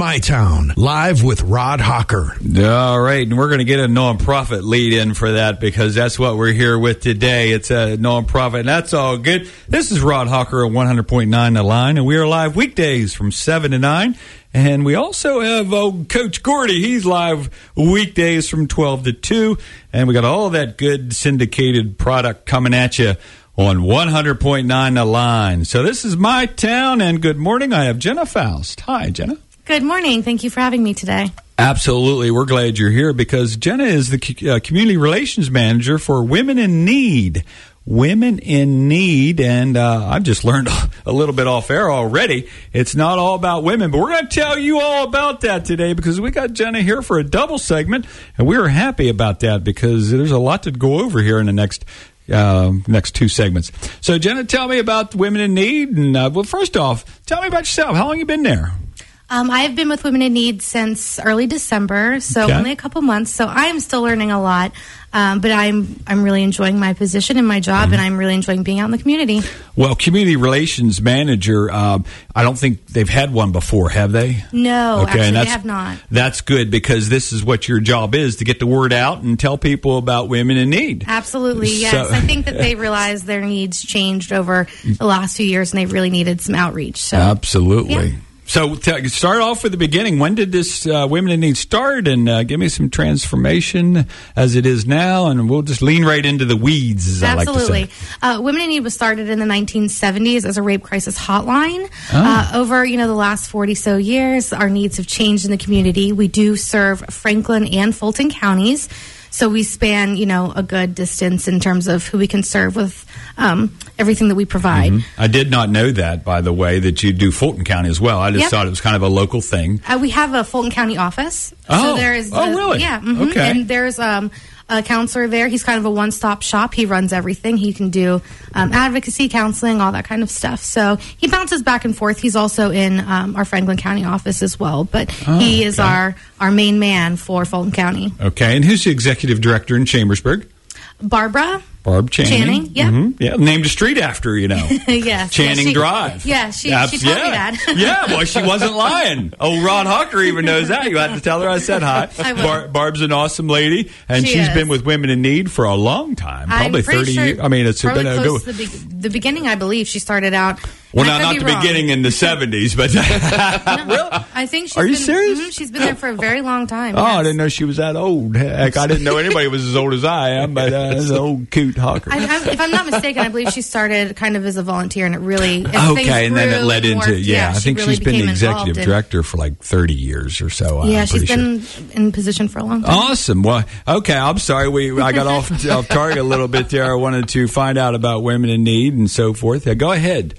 My Town, live with Rod Hawker. All right, and we're going to get a nonprofit lead in for that because that's what we're here with today. It's a nonprofit, and that's all good. This is Rod Hawker at 100.9 The Line, and we are live weekdays from 7 to 9. And we also have oh, Coach Gordy. He's live weekdays from 12 to 2. And we got all that good syndicated product coming at you on 100.9 The Line. So this is my town, and good morning. I have Jenna Faust. Hi, Jenna. Good morning. Thank you for having me today. Absolutely. We're glad you're here because Jenna is the uh, community relations manager for Women in Need. Women in Need, and uh, I've just learned a little bit off air already. It's not all about women, but we're going to tell you all about that today because we got Jenna here for a double segment, and we are happy about that because there's a lot to go over here in the next uh, next two segments. So, Jenna, tell me about Women in Need, and uh, well, first off, tell me about yourself. How long have you been there? Um, I have been with Women in Need since early December, so Okay. only a couple months. So I am still learning a lot, um, but I'm I'm really enjoying my position and my job, Mm-hmm. and I'm really enjoying being out in the community. Well, community relations manager. Um, I don't think they've had one before, have they? No, actually, and they have not. That's good because this is what your job is to get the word out and tell people about women in need. Absolutely, yes. So- I think that they realized their needs changed over the last few years, and they really needed some outreach. So Absolutely. Yeah. So, t- start off with the beginning. When did this uh, Women in Need start? And uh, give me some transformation as it is now, and we'll just lean right into the weeds, as I like to Absolutely. say. Uh, Women in Need was started in the 1970s as a rape crisis hotline. Oh. Uh, over you know the last 40 so years, our needs have changed in the community. We do serve Franklin and Fulton counties, so we span you know a good distance in terms of who we can serve with um, everything that we provide. I did not know that, by the way, that you do Fulton County as well. I just Yep. thought it was kind of a local thing. Uh, we have a Fulton County office. Oh. so there is. Oh, really? Yeah. mhm. Okay. And there's um, a counselor there. He's kind of a one-stop shop. He runs everything. He can do um, advocacy, counseling, all that kind of stuff. So he bounces back and forth. He's also in um, our Franklin County office as well. But he is Oh, okay. our our main man for Fulton County. Okay, and who's the executive director in Chambersburg? Barbara. Barb Channing. Channing, yeah. Mhm. Yeah, named a street after, you know. yes. Channing yeah, she- Drive. Yeah, she, Abs- she told yeah. me that. yeah, well, she wasn't lying. Oh, Rod Hawker even knows that. You have to tell her I said hi. I. Bar- Barb's an awesome lady, and She she's is. been with Women in Need for a long time, I'm probably 30 sure years. I mean, it's been a good the, be- the beginning. I believe she started out. Well, now, not be the wrong. beginning in the 70s, but. really? I think she's Are you been, serious? mhm, she's been there for a very long time. Oh, I didn't know she was that old. Heck, I didn't know anybody was as old as I am, but uh, that's an old coot hawker. I, I, if I'm not mistaken, I believe she started kind of as a volunteer, and it really Okay, and then it led into morphed, yeah. I she think really she's been the executive director for like thirty years or so. Yeah, I'm she's pretty sure. been in position for a long time. Awesome. Well, okay. I'm sorry. We I got off off target a little bit there. I wanted to find out about women in need and so forth. Uh, go ahead.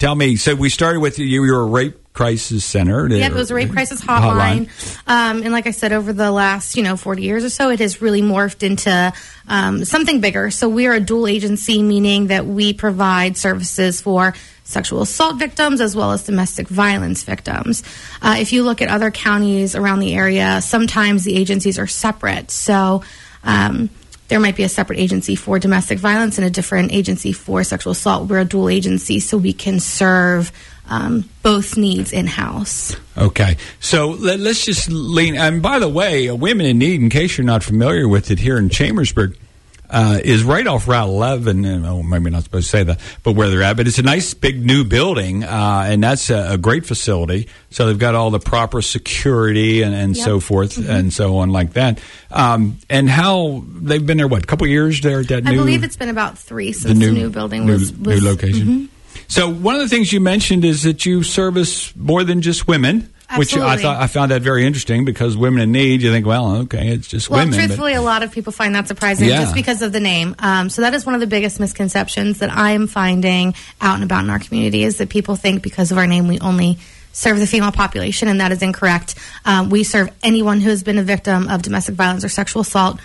Tell me. So we started with you. You were a rape crisis center. Yeah, it was a rape crisis hotline. Um, and like I said, over the last, you know, 40 years or so, it has really morphed into um, something bigger. So we are a dual agency, meaning that we provide services for sexual assault victims as well as domestic violence victims. Uh, if you look at other counties around the area, sometimes the agencies are separate. So um, there might be a separate agency for domestic violence and a different agency for sexual assault. We're a dual agency, so we can serve um, both needs in house. Okay, so let, us just lean. And by the way, uh, Women in Need, in case you're not familiar with it, here in Chambersburg, uh, is right off Route 11. And, oh, maybe not supposed to say that, but where they're at. But it's a nice big new building, uh, and that's a, a great facility. So they've got all the proper security and, and Yep. so forth and so on like that. Um, and how they've been there, what, a couple years there at that I new believe it's been about three since the new, building new- was, was new location. Mhm. So one of the things you mentioned is that you service more than just women, which I thought I found that very interesting because women in need. You think, well, okay, it's just Well, women. but- truthfully, a lot of people find that surprising Yeah. just because of the name. Um, so that is one of the biggest misconceptions that I am finding out and about in our community is that people think because of our name we only serve the female population, and that is incorrect. Um, we serve anyone who has been a victim of domestic violence or sexual assault.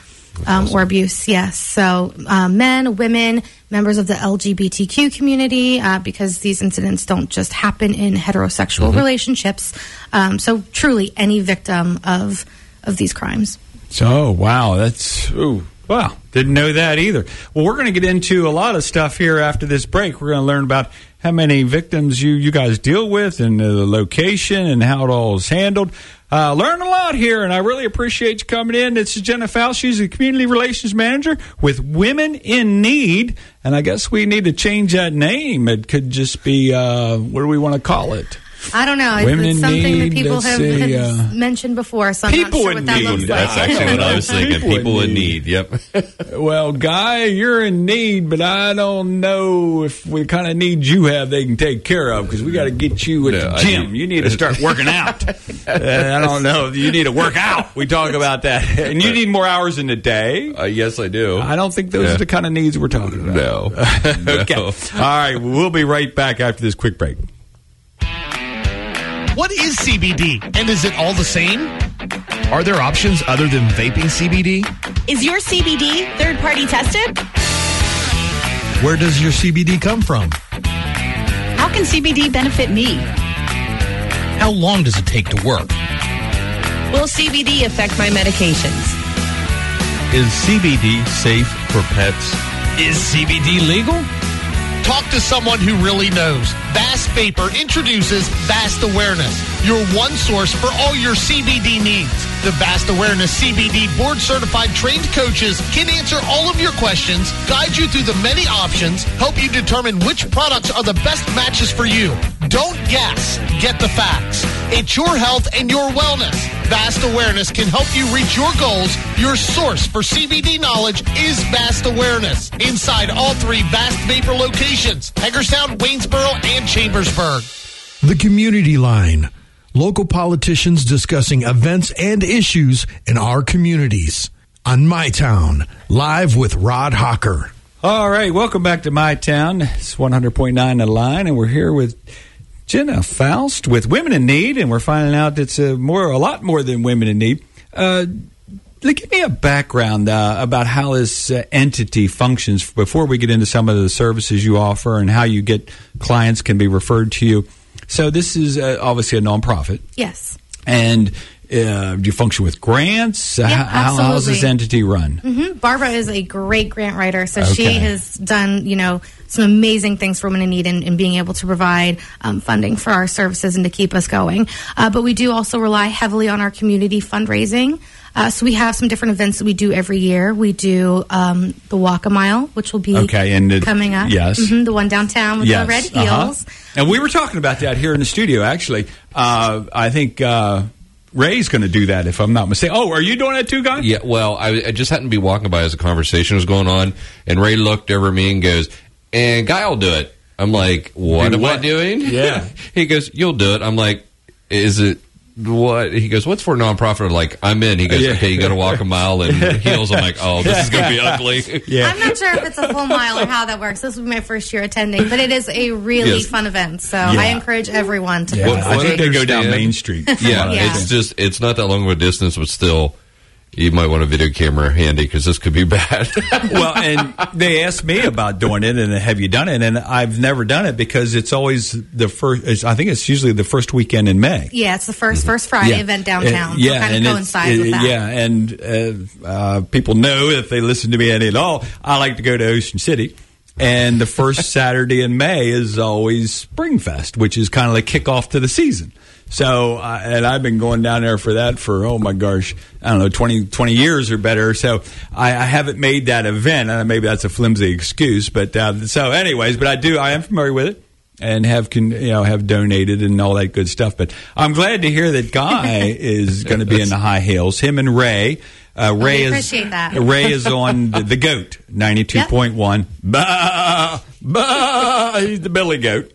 Um, or abuse, yes. So, um, men, women, members of the LGBTQ community, uh, because these incidents don't just happen in heterosexual relationships. Um, so, truly, any victim of of these crimes. So wow, that's ooh. Wow, didn't know that either. Well, we're going to get into a lot of stuff here after this break. We're going to learn about how many victims you, you guys deal with and the location and how it all is handled. Uh, learn a lot here, and I really appreciate you coming in. This is Jenna Faust. She's the Community Relations Manager with Women in Need. And I guess we need to change that name. It could just be, uh, what do we want to call it? I don't know. Women it's something need, that people have, see, have uh, mentioned before, so I'm not people sure in what that need. looks like. That's actually what I was thinking. People in People in need. need. Yep. Well, Guy, you're in need, but I don't know if we kind of needs you have they can take care of because we got to get you at No, the gym. need- You need to start working out. uh, I don't know. You need to work out. We talk about that. And you need more hours in the day. Uh, yes, I do. I don't think those Yeah. are the kind of needs we're talking about. No. okay. No. All right. We'll be right back after this quick break. What is CBD? And is it all the same? Are there options other than vaping CBD? Is your CBD third party tested? Where does your CBD come from? How can CBD benefit me? How long does it take to work? Will CBD affect my medications? Is CBD safe for pets? Is CBD legal? Talk to someone who really knows. Vast Vapor introduces Vast Awareness, your one source for all your CBD needs. The Vast Awareness CBD board certified trained coaches can answer all of your questions, guide you through the many options, help you determine which products are the best matches for you. Don't guess, get the facts. It's your health and your wellness. Vast Awareness can help you reach your goals. Your source for CBD knowledge is Vast Awareness. Inside all three Vast Vapor locations, Hagerstown, Waynesboro, and Chambersburg. The Community Line. Local politicians discussing events and issues in our communities. On My Town, live with Rod Hawker. All right, welcome back to my town. It's 100.9 the line, and we're here with Jenna Faust with Women in Need, and we're finding out it's a more, a lot more than Women in Need. Uh, give me a background uh, about how this uh, entity functions before we get into some of the services you offer and how you get clients can be referred to you. So this is uh, obviously a nonprofit, Yes. and uh, do you function with grants? Uh, Yeah, how, does this entity run? hmm Barbara is a great grant writer, so Okay. she has done, you know, some amazing things for women in need in, in being able to provide um, funding for our services and to keep us going. Uh, but we do also rely heavily on our community fundraising. Uh, so we have some different events that we do every year. We do um, the Walk a Mile, which will be Okay, and it- coming up. yes. hmm the one downtown with the red uh-huh. heels. And we were talking about that here in the studio, actually. Uh, I think uh, Ray's going to do that, if I'm not mistaken. Oh, are you doing that too, guy? Yeah, well, I, I just happened to be walking by as a conversation was going on, and Ray looked over at me and goes, "And Guy will do it." I'm like, "What Do am what? I doing?" Yeah. he goes, "You'll do it." I'm like, "Is it?" What he goes? What's for a nonprofit? I'm like, I'm in. He goes, Yeah. okay, you got to walk a mile and heels. I'm like, oh, this is gonna be ugly. Yeah. I'm not sure if it's a full mile or how that works. This will be my first year attending, but it is a really Yes. fun event. So I encourage everyone to Yeah, What- I think they go down Main Street. Yeah, Yeah. it's just it's not that long of a distance, but still, you might want a video camera handy because this could be bad. well, and they asked me about doing it, and have you done it? And I've never done it because it's always the first. I think it's usually the first weekend in May. Yeah, it's the 1st first Friday event downtown. Uh, yeah, kind and of it's- coincides with that. Yeah, and uh, uh, people know if they listen to me any at all, I like to go to Ocean City. And the first Saturday in May is always Springfest, which is kind of like kickoff to the season. So, uh, and I've been going down there for that for, oh my gosh, I don't know, 20, 20 years or better. So I, I haven't made that event. And maybe that's a flimsy excuse. But uh, so, anyways, but I do, I am familiar with it and have con, you know have donated and all that good stuff. But I'm glad to hear that Guy is going to be in the high heels. Him and Ray. Uh, Ray is that. Ray is on the, the goat ninety two point one. Bah bah. He's the Billy Goat.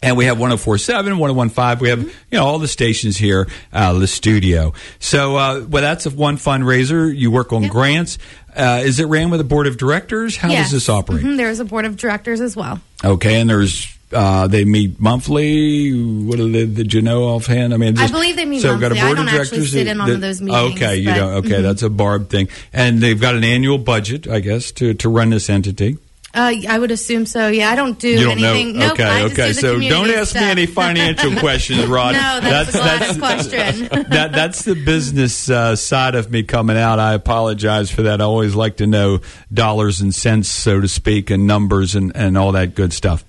And we have 1047, 1015. We have, you know, all the stations here of the studio. So, uh, well, that's a one fundraiser. You work on Yep. grants. Uh, is it ran with a board of directors? How Yes. does this operate? Mhm, There's a board of directors as well. Okay, and there's uh, they meet monthly. What are they, did you know offhand? I mean, I believe they meet so we've got a monthly. I board don't of actually directors sit in on that- those meetings, Okay, you but- don't. Okay, mhm. that's a Barb thing, and they've got an annual budget, I guess, to to run this entity. Uh, I would assume so. Yeah, I don't do You don't anything. know. Nope, okay, I just okay. do the So don't ask me any financial questions, Rod. No, that's a Gladys question. that that's the business uh, side of me coming out. I apologize for that. I always like to know dollars and cents, so to speak, and numbers and and all that good stuff.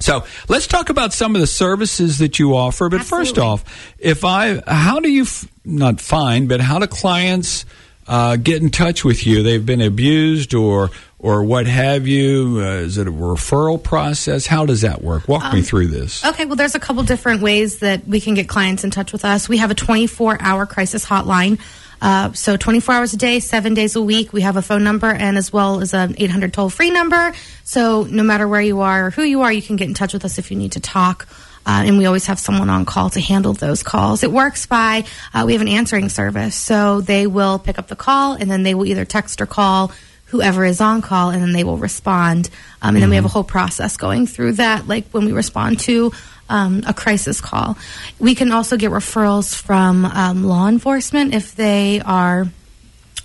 So let's talk about some of the services that you offer. But first off, if I, how do you f- not find, but how do clients uh, get in touch with you? They've been abused or or what have you? Uh, is it a referral process? How does that work? Walk me through this. Okay, well, there's a couple different ways that we can get clients in touch with us. We have a 24 hour crisis hotline. Uh, so 24 hours a day, seven days a week. We have a phone number and as well as an 800 toll free number. So no matter where you are or who you are, you can get in touch with us if you need to talk. Uh, and we always have someone on call to handle those calls. It works by uh, we have an answering service, so they will pick up the call and then they will either text or call whoever is on call, and then they will respond. Um, and then we have a whole process going through that, like when we respond to um, a crisis call. We can also get referrals from um, law enforcement if they are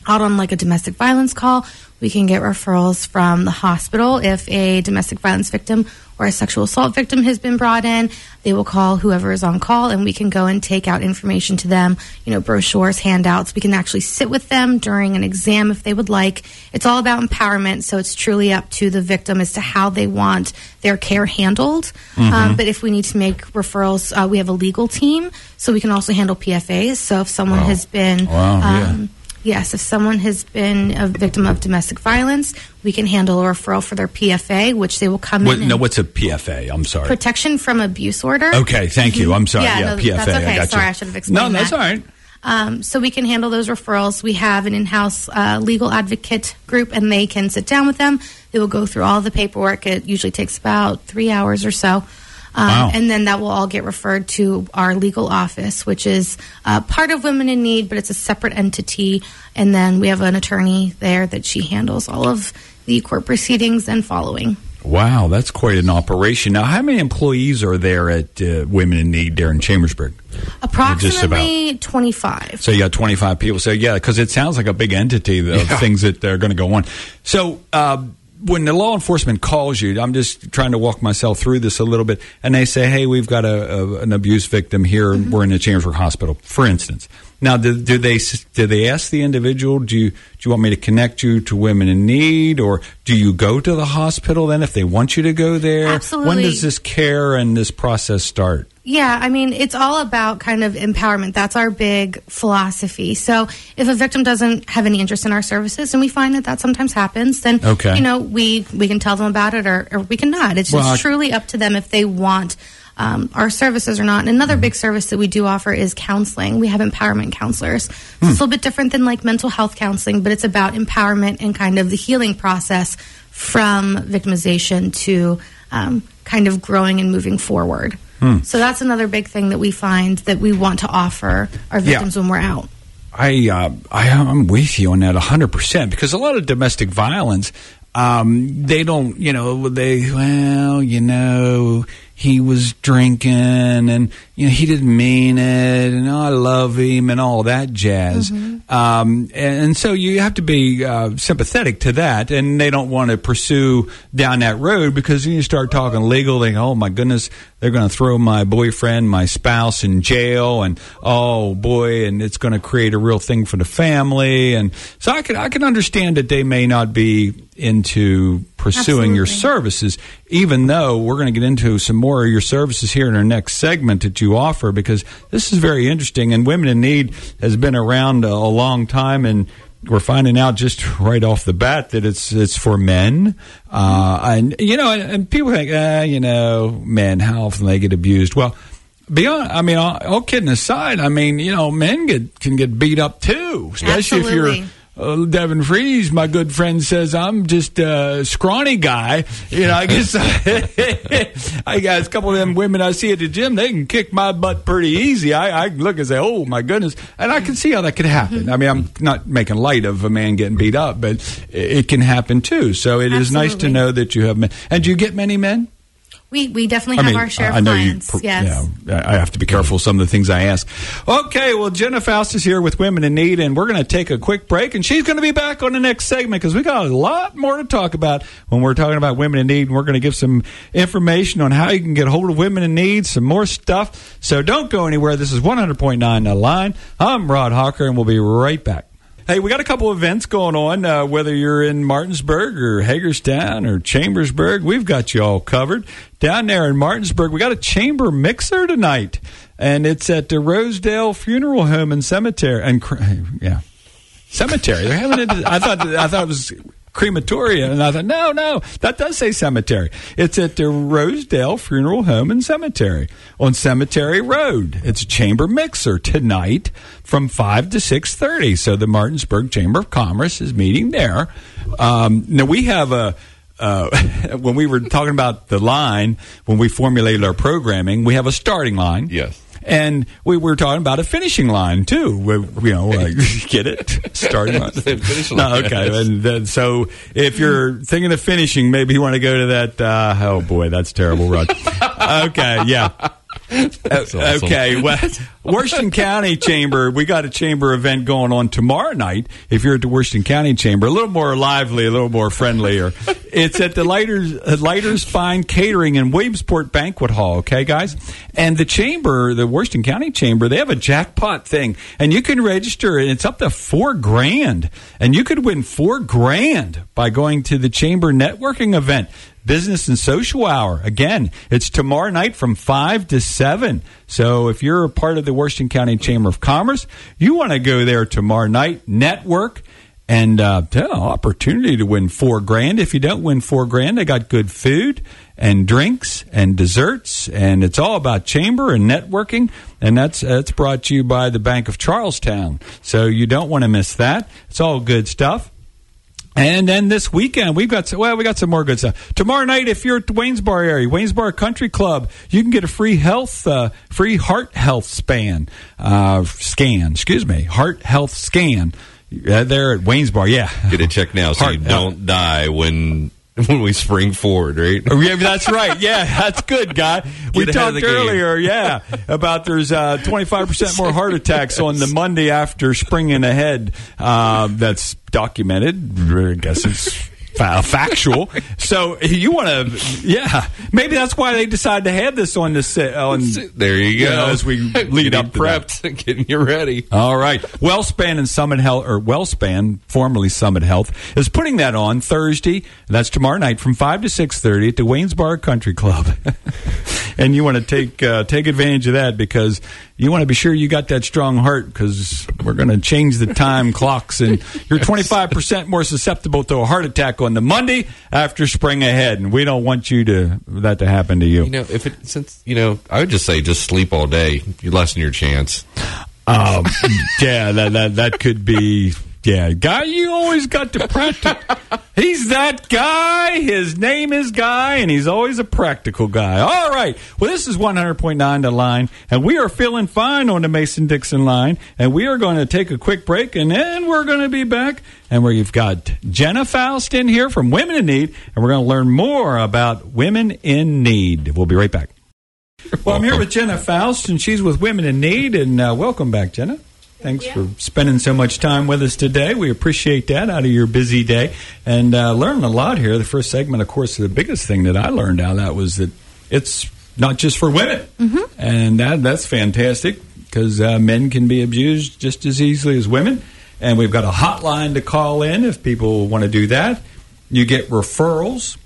out on like a domestic violence call. We can get referrals from the hospital if a domestic violence victim or a sexual assault victim has been brought in. They will call whoever is on call and we can go and take out information to them, you know, brochures, handouts. We can actually sit with them during an exam if they would like. It's all about empowerment, so it's truly up to the victim as to how they want their care handled. Um, but if we need to make referrals, uh, we have a legal team, so we can also handle PFAs. So if someone has been Wow, yeah. Yes, if someone has been a victim of domestic violence, we can handle a referral for their PFA, which they will come What, in. no, what's a PFA? I'm sorry. protection from abuse order. Okay, thank you. I'm sorry. Yeah, Yeah, no, PFA. that's okay. I Sorry. I should have explained No, that's that. all right. Um, so we can handle those referrals. We have an in-house uh, legal advocate group, and they can sit down with them. They will go through all the paperwork. It usually takes about three hours or so. Um, Wow. And then that will all get referred to our legal office, which is uh, part of Women in Need, but it's a separate entity. And then we have an attorney there that she handles all of the court proceedings and following. Wow, that's quite an operation. Now, how many employees are there at uh, Women in Need there in Chambersburg? Approximately 25. So you got 25 people. So yeah, because it sounds like a big entity of things that are going to go on. So uh, when the law enforcement calls you, I'm just trying to walk myself through this a little bit, and they say, "Hey, we've got a, a an abuse victim here. and We're in the Chambersburg Hospital, for instance." Now, do, do they do they ask the individual, "Do you do you want me to connect you to Women in Need, or do you go to the hospital then if they want you to go there? Absolutely. When does this care and this process start? Yeah, I mean, it's all about kind of empowerment. That's our big philosophy. So, if a victim doesn't have any interest in our services, and we find that that sometimes happens, then Okay. you know we we can tell them about it, or, or we can not. It's just Well, truly up to them if they want. Um, our services or not. And another Mm-hmm. big service that we do offer is counseling. We have empowerment counselors. So Hmm. It's a little bit different than like mental health counseling, but it's about empowerment and kind of the healing process from victimization to um, kind of growing and moving forward. Hmm. So that's another big thing that we find that we want to offer our victims when we're out. I, uh, I I'm with you on that 100% because a lot of domestic violence um, they don't you know they well you know he was drinking and you know he didn't mean it and oh, I love him and all that jazz. Um, and, and so you have to be uh, sympathetic to that and they don't want to pursue down that road because you start talking legal they oh my goodness they're going to throw my boyfriend my spouse in jail and oh boy and it's going to create a real thing for the family. And so I can I can understand that they may not be into pursuing your services even though we're going to get into some more of your services here in our next segment that you offer because this is very interesting and women in need has been around a, a long time and we're finding out just right off the bat that it's it's for men, uh, and you know, and, and people think, uh, you know, men how often they get abused. Well, beyond, I mean, all, all kidding aside, I mean, you know, men get can get beat up too, especially if you're. Uh, Devin Freeze, my good friend, says I'm just a scrawny guy. You know, I guess I I got a couple of them women I see at the gym. They can kick my butt pretty easy. I, I look and say, "Oh my goodness," and I can see how that could happen. I mean, I'm not making light of a man getting beat up, but it, it can happen too. So it is nice to know that you have men. And do you get many men? We, we definitely have our share of I know clients. you. yes. Yeah, I have to be careful of some of the things I ask. Okay, well, Jenna Faust is here with Women in Need, and we're going to take a quick break, and she's going to be back on the next segment because we got a lot more to talk about when we're talking about Women in Need, and we're going to give some information on how you can get hold of Women in Need, some more stuff. So don't go anywhere. This is 100.9 The Line. I'm Rod Hawker, and we'll be right back. Hey, we got a couple events going on. Uh, whether you're in Martinsburg or Hagerstown or Chambersburg, we've got you all covered. Down there in Martinsburg, we got a chamber mixer tonight, and it's at the Rosedale Funeral Home and Cemetery. And yeah, cemetery. They're having it. I thought I thought it was crematoria, and I thought, no, no, that does say cemetery. It's at the Rosedale Funeral Home and Cemetery on Cemetery Road. It's a chamber mixer tonight from five to six thirty. So the Martinsburg Chamber of Commerce is meeting there. Um, now we have a. Uh, when we were talking about the line, when we formulated our programming, we have a starting line. Yes. And we were talking about a finishing line too. We, you know, like, get it? Starting line. Finishing no, line, okay. And then, so if you're thinking of finishing, maybe you want to go to that. Uh, oh boy, that's terrible, Rod. okay, yeah. Awesome. Okay, well, Washington County Chamber, we got a chamber event going on tomorrow night. If you're at the Washington County Chamber, a little more lively, a little more friendlier. it's at the Leiters, uh, Leiters Fine Catering in Williamsport Banquet Hall. Okay, guys, and the chamber, the Washington County Chamber, they have a jackpot thing, and you can register, and it's up to four grand, and you could win four grand by going to the chamber networking event. Business and Social Hour. Again, it's tomorrow night from 5 to 7. So if you're a part of the Washington County Chamber of Commerce, you want to go there tomorrow night, network, and uh, opportunity to win four grand. If you don't win four grand, they got good food and drinks and desserts, and it's all about chamber and networking. And that's that's brought to you by the Bank of Charles Town. So you don't want to miss that. It's all good stuff. And then this weekend we've got some, well we got some more good stuff. Tomorrow night, if you're at the Waynesboro area, Waynesboro Country Club, you can get a free health, uh, free heart health span, uh, scan. Excuse me, heart health scan. Uh, there at Waynesboro, yeah. Get it checked now so Heart you don't die when when we spring forward, right? Oh, yeah, that's right. Yeah, that's good, guy. We Get talked earlier, yeah, about there's uh, 25% more heart attacks on the Monday after springing ahead. Uh, that's documented. I guess it's fa- factual. So you want to, yeah, maybe that's why they decided to have this on the set. On, There you go. Yeah, as we lead up to that. getting you ready. All right. WellSpan and Summit Health, or WellSpan, formerly Summit Health, is putting that on Thursday. That's tomorrow night from five to six thirty at the Waynesboro Country Club. and you want to take uh, take advantage of that because you want to be sure you got that strong heart because we're going to change the time clocks and you're twenty five percent more susceptible to a heart attack on the Monday after spring ahead, and we don't want you to that to happen to you. You know, if it since you know, I would just say just sleep all day. You lessen your chance. Um, yeah, that, that that could be. Yeah, guy, you always got to practice. he's that guy. His name is Guy, and he's always a practical guy. All right. Well, this is 100.9 The Line, and we are feeling fine on the Mason Dixon line. And we are going to take a quick break, and then we're going to be back. And we've got Jenna Faust in here from Women in Need, and we're going to learn more about women in need. We'll be right back. Well, I'm here with Jenna Faust, and she's with Women in Need. And uh, welcome back, Jenna. Thanks for spending so much time with us today. We appreciate that out of your busy day and uh, learning a lot here. The first segment, of course, the biggest thing that I learned out of that was that it's not just for women, and that that's fantastic because uh, men can be abused just as easily as women. And we've got a hotline to call in if people want to do that. You get referrals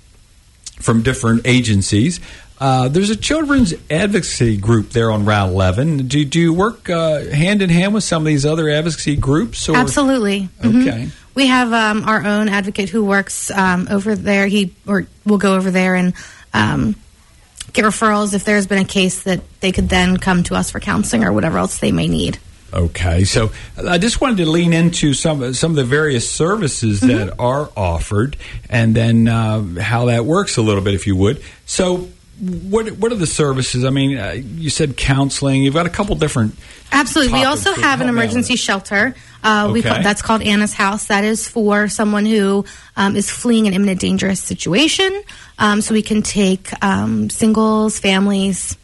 from different agencies. Uh, there's a children's advocacy group there on Route 11. Do, do you work uh, hand in hand with some of these other advocacy groups? Or? Absolutely. Mhm. Okay. We have um, our own advocate who works um, over there. He or will go over there and um, get referrals if there's been a case that they could then come to us for counseling or whatever else they may need. Okay, so I just wanted to lean into some some of the various services Mm-hmm. that are offered, and then uh, how that works a little bit, if you would. So, what what are the services? I mean, uh, you said counseling. You've got a couple different. Absolutely. We also have an help me out emergency shelter. Uh, we Okay. call, that's called Anna's House. That is for someone who um, is fleeing an imminent dangerous situation. Um, so we can take um, singles, families.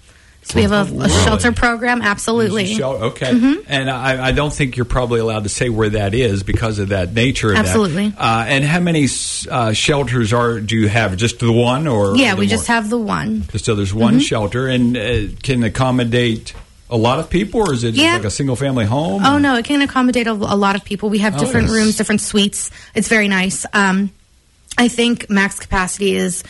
So we have a, a shelter program. Absolutely. Shel- Okay, Mm-hmm. and I, I don't think you're probably allowed to say where that is because of that nature. Of Absolutely. That. Uh, and how many uh, shelters are do you have? Just the one, or Yeah, we there just have the one. So there's one shelter and uh, can accommodate a lot of people, or is it just Yeah. like a single family home? Oh no, it can accommodate a, a lot of people. We have different nice. rooms, different suites. It's very nice. Um, I think max capacity is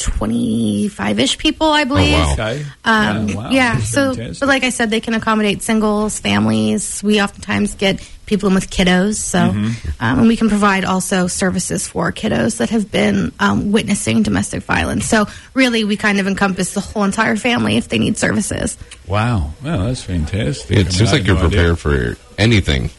twenty five ish people. I believe. wow. Okay. Um, Yeah, wow. yeah. That's So, fantastic. but like I said, they can accommodate singles, families. We oftentimes get people in with kiddos, so Mm-hmm. um, and we can provide also services for kiddos that have been um, witnessing domestic violence. So really, we kind of encompass the whole entire family if they need services. Wow. Well, that's fantastic. I It mean, seems like you're no idea. prepared for anything,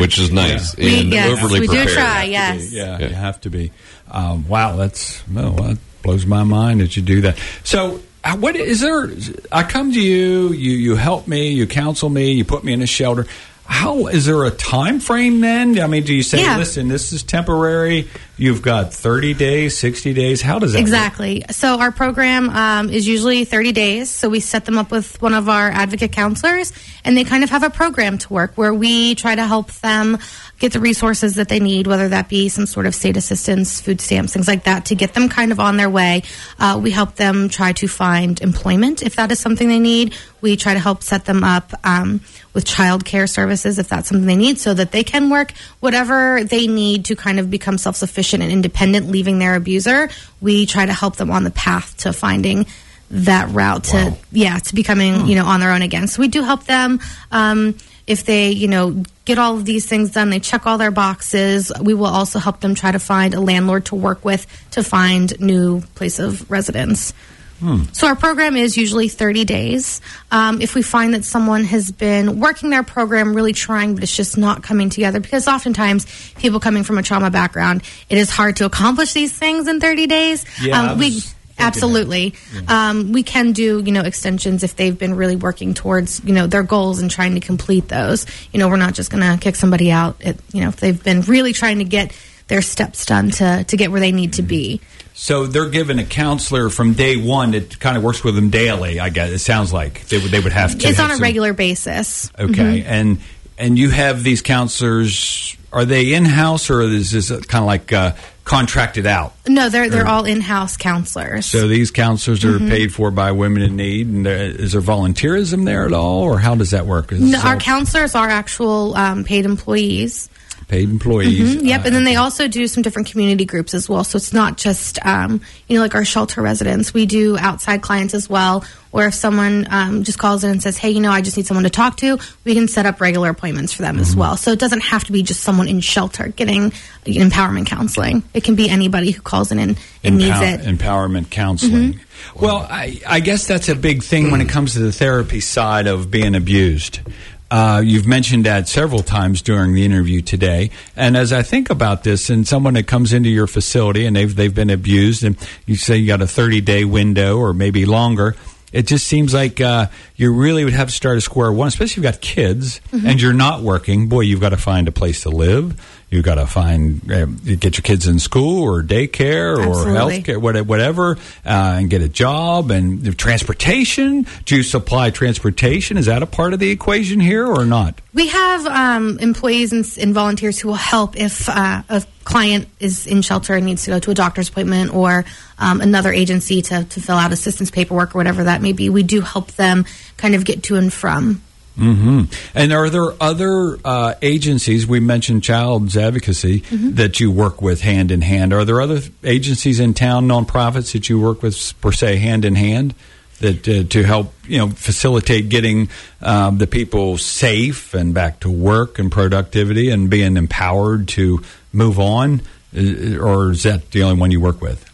which is nice We- and yes, overly we do try. Yes. Yeah, Yeah. you have to be. Um, wow, that's well, that blows my mind that you do that. So, uh, what is there? I come to you, you you help me, you counsel me, you put me in a shelter. How is there a time frame then? I mean, do you say, Yeah. listen, this is temporary? You've got thirty days, sixty days. How does that work? Exactly. So our program um, is usually 30 days. So we set them up with one of our advocate counselors, and they kind of have a program to work where we try to help them get the resources that they need, whether that be some sort of state assistance, food stamps, things like that, to get them kind of on their way. Uh, we help them try to find employment if that is something they need. We try to help set them up um, with child care services if that's something they need, so that they can work whatever they need to kind of become self sufficient and independent, leaving their abuser. We try to help them on the path to finding that route to yeah to becoming you know on their own again. So we do help them. Um, if they, you know, get all of these things done, they check all their boxes. We will also help them try to find a landlord to work with to find new place of residence. So our program is usually 30 days. Um, if we find that someone has been working their program, really trying, but it's just not coming together, because oftentimes people coming from a trauma background, it is hard to accomplish these things in 30 days. Yeah, um, we was thinking that. absolutely. Um, we can do you know extensions if they've been really working towards you know their goals and trying to complete those. You know, we're not just going to kick somebody out. At, you know, if they've been really trying to get their steps done to to get where they need to be. So they're given a counselor from day one that kind of works with them daily. I guess it sounds like they would they would have to. It's have on a some- regular basis. Okay, and and you have these counselors. Are they in house or is this kind of like uh, contracted out? No, they're they're all in house counselors. So these counselors are paid for by women in need. And there, is there volunteerism there at all, or how does that work? No, our all counselors are actual um, paid employees. Paid employees? Mhm, Yep, Uh, and then they also do some different community groups as well. So it's not just um, you know like our shelter residents. We do outside clients as well. Or if someone um, just calls in and says, "Hey, you know, I just need someone to talk to," we can set up regular appointments for them as Mm-hmm. well. So it doesn't have to be just someone in shelter getting empowerment counseling. It can be anybody who calls in and, and needs it. Mm-hmm. Empowerment counseling. Well, I, I guess that's a big thing when it comes to the therapy side of being abused. Uh, you've mentioned that several times during the interview today, and as I think about this, and someone that comes into your facility and they've they've been abused, and you say you got a thirty day window or maybe longer, it just seems like uh, you really would have to start at square one, especially if you've got kids Mm-hmm. and you're not working. Boy, you've got to find a place to live. You've got to find uh, get your kids in school or daycare or Absolutely. health care, whatever, uh, and get a job and transportation. Do you supply transportation? Is that a part of the equation here or not? We have um, employees and, and volunteers who will help if uh, a client is in shelter and needs to go to a doctor's appointment or um, another agency to, to fill out assistance paperwork or whatever that may be. We do help them kind of get to and from. Hmm And are there other uh, agencies? We mentioned Child's Advocacy that you work with hand in hand. Are there other agencies in town, nonprofits that you work with per se hand in hand? That uh, to help you know facilitate getting um, the people safe and back to work and productivity and being empowered to move on, Uh, or is that the only one you work with?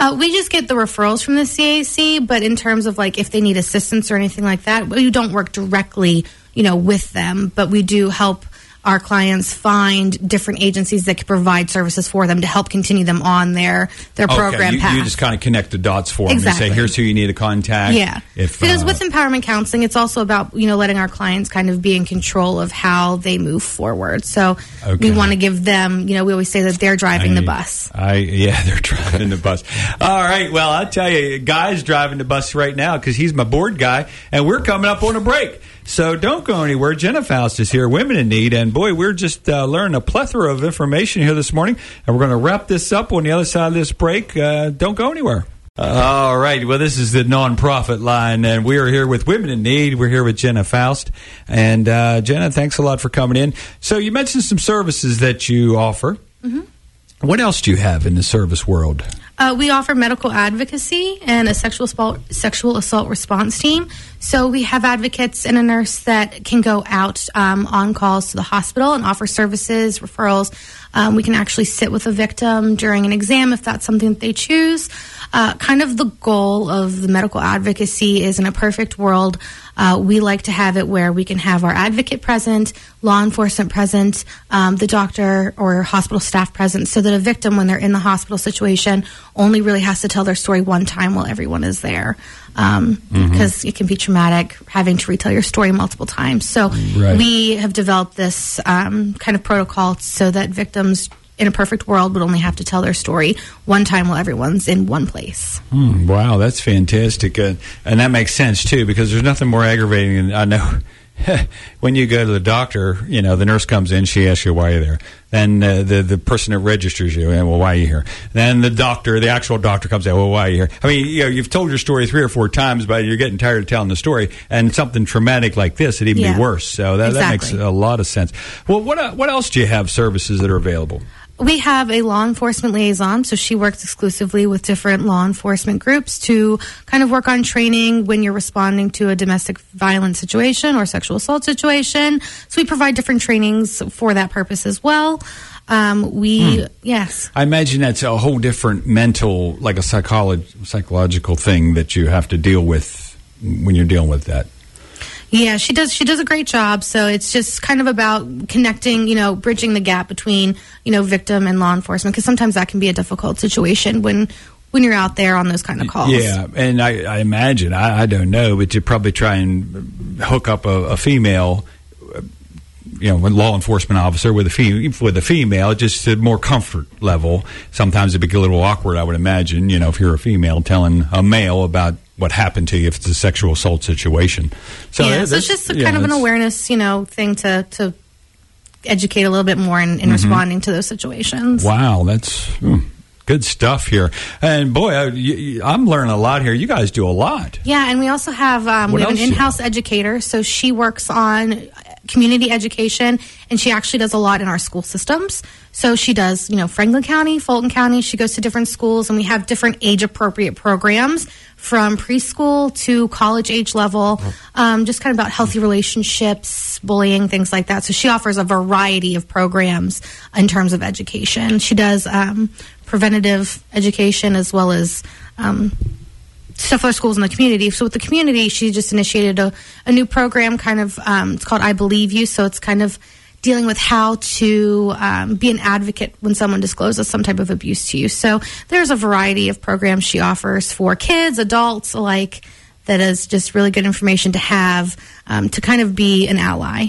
Uh, we just get the referrals from the CAC, but in terms of like if they need assistance or anything like that, we don't work directly, you know, with them. But we do help our clients find different agencies that can provide services for them to help continue them on their their program you, path. you just kind of connect the dots for them. Exactly. say, "Here's who you need to contact." Yeah, if because uh, with empowerment counseling, it's also about you know letting our clients kind of be in control of how they move forward. So Okay. we want to give them, you know, we always say that they're driving the bus. I yeah, they're driving the bus. All right, well, I'll tell you, guy's driving the bus right now because he's my board guy, and we're coming up on a break. So don't go anywhere. Jenna Faust is here, Women in Need, and boy, we're just uh, learning a plethora of information here this morning, and we're going to wrap this up on the other side of this break. Uh, don't go anywhere. All right. Well, this is the nonprofit line, and we are here with Women in Need. We're here with Jenna Faust. And uh, Jenna, thanks a lot for coming in. So, you mentioned some services that you offer. Mm-hmm. What else do you have in the service world? Uh, we offer medical advocacy and a sexual assault, sexual assault response team. So we have advocates and a nurse that can go out um, on calls to the hospital and offer services, referrals. Um, we can actually sit with a victim during an exam if that's something that they choose. Uh, kind of the goal of the medical advocacy is in a perfect world. Uh, we like to have it where we can have our advocate present, law enforcement present, um, the doctor or hospital staff present, so that a victim, when they're in the hospital situation, only really has to tell their story one time while everyone is there. Um, Because it can be traumatic having to retell your story multiple times. So Right. we have developed this um, kind of protocol so that victims in a perfect world would only have to tell their story one time while everyone's in one place. Hmm, wow, that's fantastic. Uh, and that makes sense, too, because there's nothing more aggravating than I know. when you go to the doctor, you know, the nurse comes in, she asks you why you're there. Then uh, the the person that registers you, and well, why are you here? Then the doctor, the actual doctor comes in, well, why are you here? I mean, you know, you've told your story three or four times, but you're getting tired of telling the story, and something traumatic like this, it'd even Yeah. be worse. So that, that makes a lot of sense. Well, what uh, what else do you have services that are available? We have a law enforcement liaison, so she works exclusively with different law enforcement groups to kind of work on training when you're responding to a domestic violence situation or sexual assault situation. So we provide different trainings for that purpose as well. Um, we, yes. I imagine that's a whole different mental, like a psycholo- psychological thing that you have to deal with when you're dealing with that. Yeah, she does. She does a great job. So it's just kind of about connecting, you know, bridging the gap between, you know, victim and law enforcement because sometimes that can be a difficult situation when when you're out there on those kind of calls. Yeah, and I, I imagine I, I don't know, but you probably try and hook up a, a female, you know, a law enforcement officer with a fe- with a female, just a more comfort level. Sometimes it'd be a little awkward, I would imagine. You know, if you're a female telling a male about what happened to you if it's a sexual assault situation. So yeah, so it's just a yeah, kind of an awareness, you know, thing to to educate a little bit more in, in Mm-hmm. responding to those situations. Wow, that's hmm, good stuff here. And boy, I, I'm learning a lot here. You guys do a lot. Yeah, and we also have um, we have an in-house educator, so she works on community education, and she actually does a lot in our school systems. So she does, you know, Franklin County, Fulton County. She goes to different schools, and we have different age-appropriate programs from preschool to college age level, um, just kind of about healthy relationships, bullying, things like that. So she offers a variety of programs in terms of education. She does um, preventative education as well as um, stuff for schools in the community. So with the community, she just initiated a, a new program, kind of. Um, it's called I Believe You. So it's kind of dealing with how to um, be an advocate when someone discloses some type of abuse to you. So there's a variety of programs she offers for kids, adults alike. That is just really good information to have um, to kind of be an ally.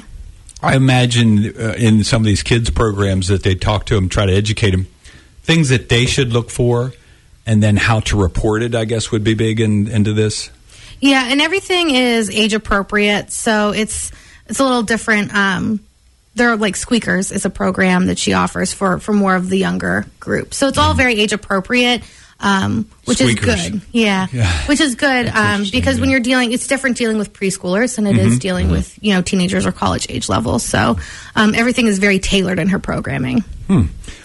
I imagine uh, in some of these kids programs that they talk to them, try to educate them, things that they should look for, and then how to report it. I guess would be big in, into this. Yeah, and everything is age appropriate, so it's it's a little different. Um, they're like Squeakers is a program that she offers for for more of the younger group. So it's all very age appropriate, um, which Squeakers. is good. Yeah, Yeah. which is good um, because when you're dealing, it's different dealing with preschoolers than it is dealing with you know teenagers or college age levels. So um, everything is very tailored in her programming.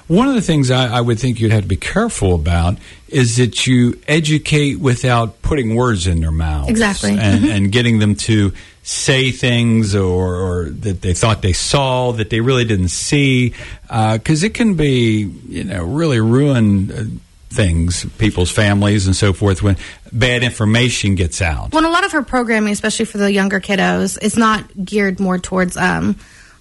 One of the things I, I would think you'd have to be careful about is that you educate without putting words in their mouths. Exactly. And, Mhm. and getting them to say things or, or that they thought they saw that they really didn't see. Because it can be, you know, really ruin uh, things, people's families and so forth when bad information gets out. Well, a lot of her programming, especially for the younger kiddos, is not geared more towards um,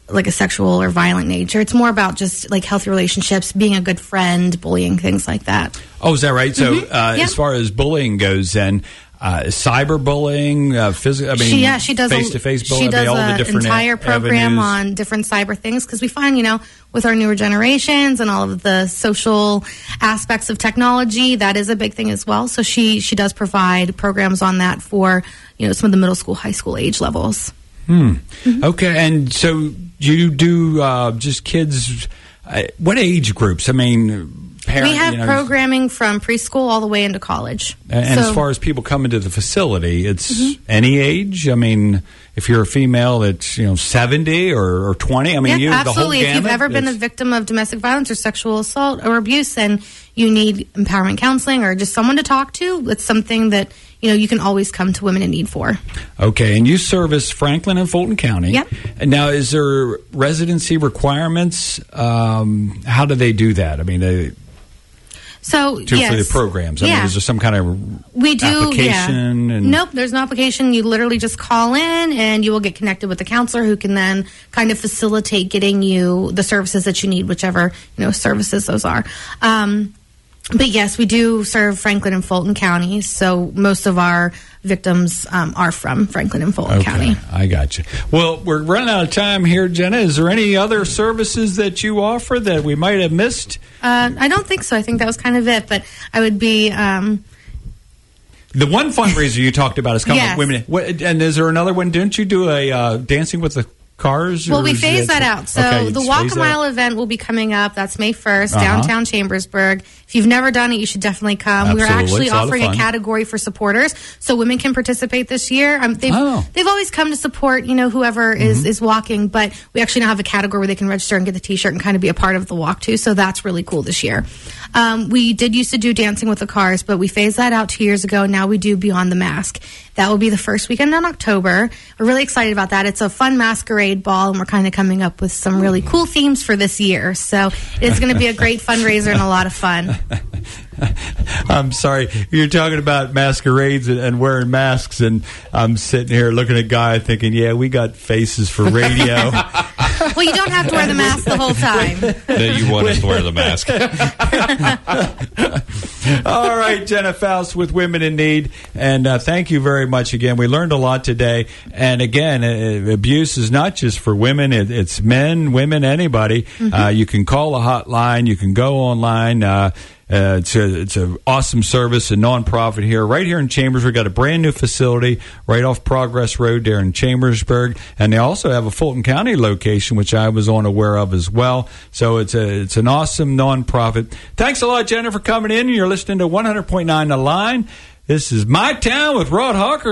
like a sexual or violent nature. It's more about just like healthy relationships, being a good friend, bullying, things like that. Oh, is that right? So, uh, Mm-hmm. Yeah. as far as bullying goes, then uh, cyberbullying, uh, physical. I mean, she, yeah, she does face-to-face bullying. She does all the an different entire program avenues. on different cyber things because we find, you know, with our newer generations and all of the social aspects of technology, that is a big thing as well. So she she does provide programs on that for you know some of the middle school, high school age levels. Mm-hmm. Okay, and so you do uh, just kids. Uh, what age groups? I mean, parent. we have you know, programming from preschool all the way into college. And, So- as far as people coming to the facility, it's Mm-hmm. any age. I mean, if you're a female that's you know seventy or, or twenty, I mean, you yeah, the whole absolutely. if you've ever been a victim of domestic violence or sexual assault or abuse, and you need empowerment counseling or just someone to talk to, it's something that you know you can always come to Women in Need for. Okay, and you service Franklin and Fulton County. Yep. And now, is there residency requirements? Um, how do they do that? I mean, they, So to, yes, for the programs. I yeah. mean, is there some kind of we do application? Yeah. And Nope, there's no application. You literally just call in, and you will get connected with the counselor, who can then kind of facilitate getting you the services that you need, whichever you know services those are. Um, but yes, we do serve Franklin and Fulton counties, so most of our victims um, are from Franklin and Fulton County. I got you. Well, we're running out of time here, Jenna. Is there any other services that you offer that we might have missed? Uh, I don't think so. I think that was kind of it. But I would be. Um, The one fundraiser you talked about is coming Yes. women. What, and is there another one? Didn't you do a uh, dancing with the cars? Well, we is phased that out. So Okay, the Walk a Mile out. event will be coming up. That's May 1st, Uh-huh. downtown Chambersburg. If you've never done it, you should definitely come. We're actually It's a of offering a fun. category for supporters, so women can participate this year. Um, they've, Oh. Mm-hmm. they've always come to support, you know, whoever is, is walking, but we actually now have a category where they can register and get the T-shirt and kind of be a part of the walk too. So that's really cool this year. Um, we did used to do Dancing with the Cars, but we phased that out two years ago. Now we do Beyond the Mask. That will be the first weekend in October. We're really excited about that. It's a fun masquerade ball, and we're kind of coming up with some really cool themes for this year. So it's going to be a great fundraiser and a lot of fun. I'm sorry, you're talking about masquerades and, and wearing masks, and I'm sitting here looking at Guy thinking, yeah, we got faces for radio. Well, you don't have to wear the mask the whole time. that you want us to wear the mask. All right, Jenna Faust with Women in Need, and uh, thank you very much again. We learned a lot today, and again, uh, abuse is not just for women; it, it's men, women, anybody. Uh, you can call a hotline, you can go online. Uh, it's a it's an awesome service, a nonprofit here, right here in Chambers. We've got a brand new facility right off Progress Road there in Chambersburg, and they also have a Fulton County location, which I was unaware of as well. So it's a it's an awesome nonprofit. Thanks a lot, Jennifer, for coming in. You're listening to 100.9 The Line. This is my town with Rod Hawker.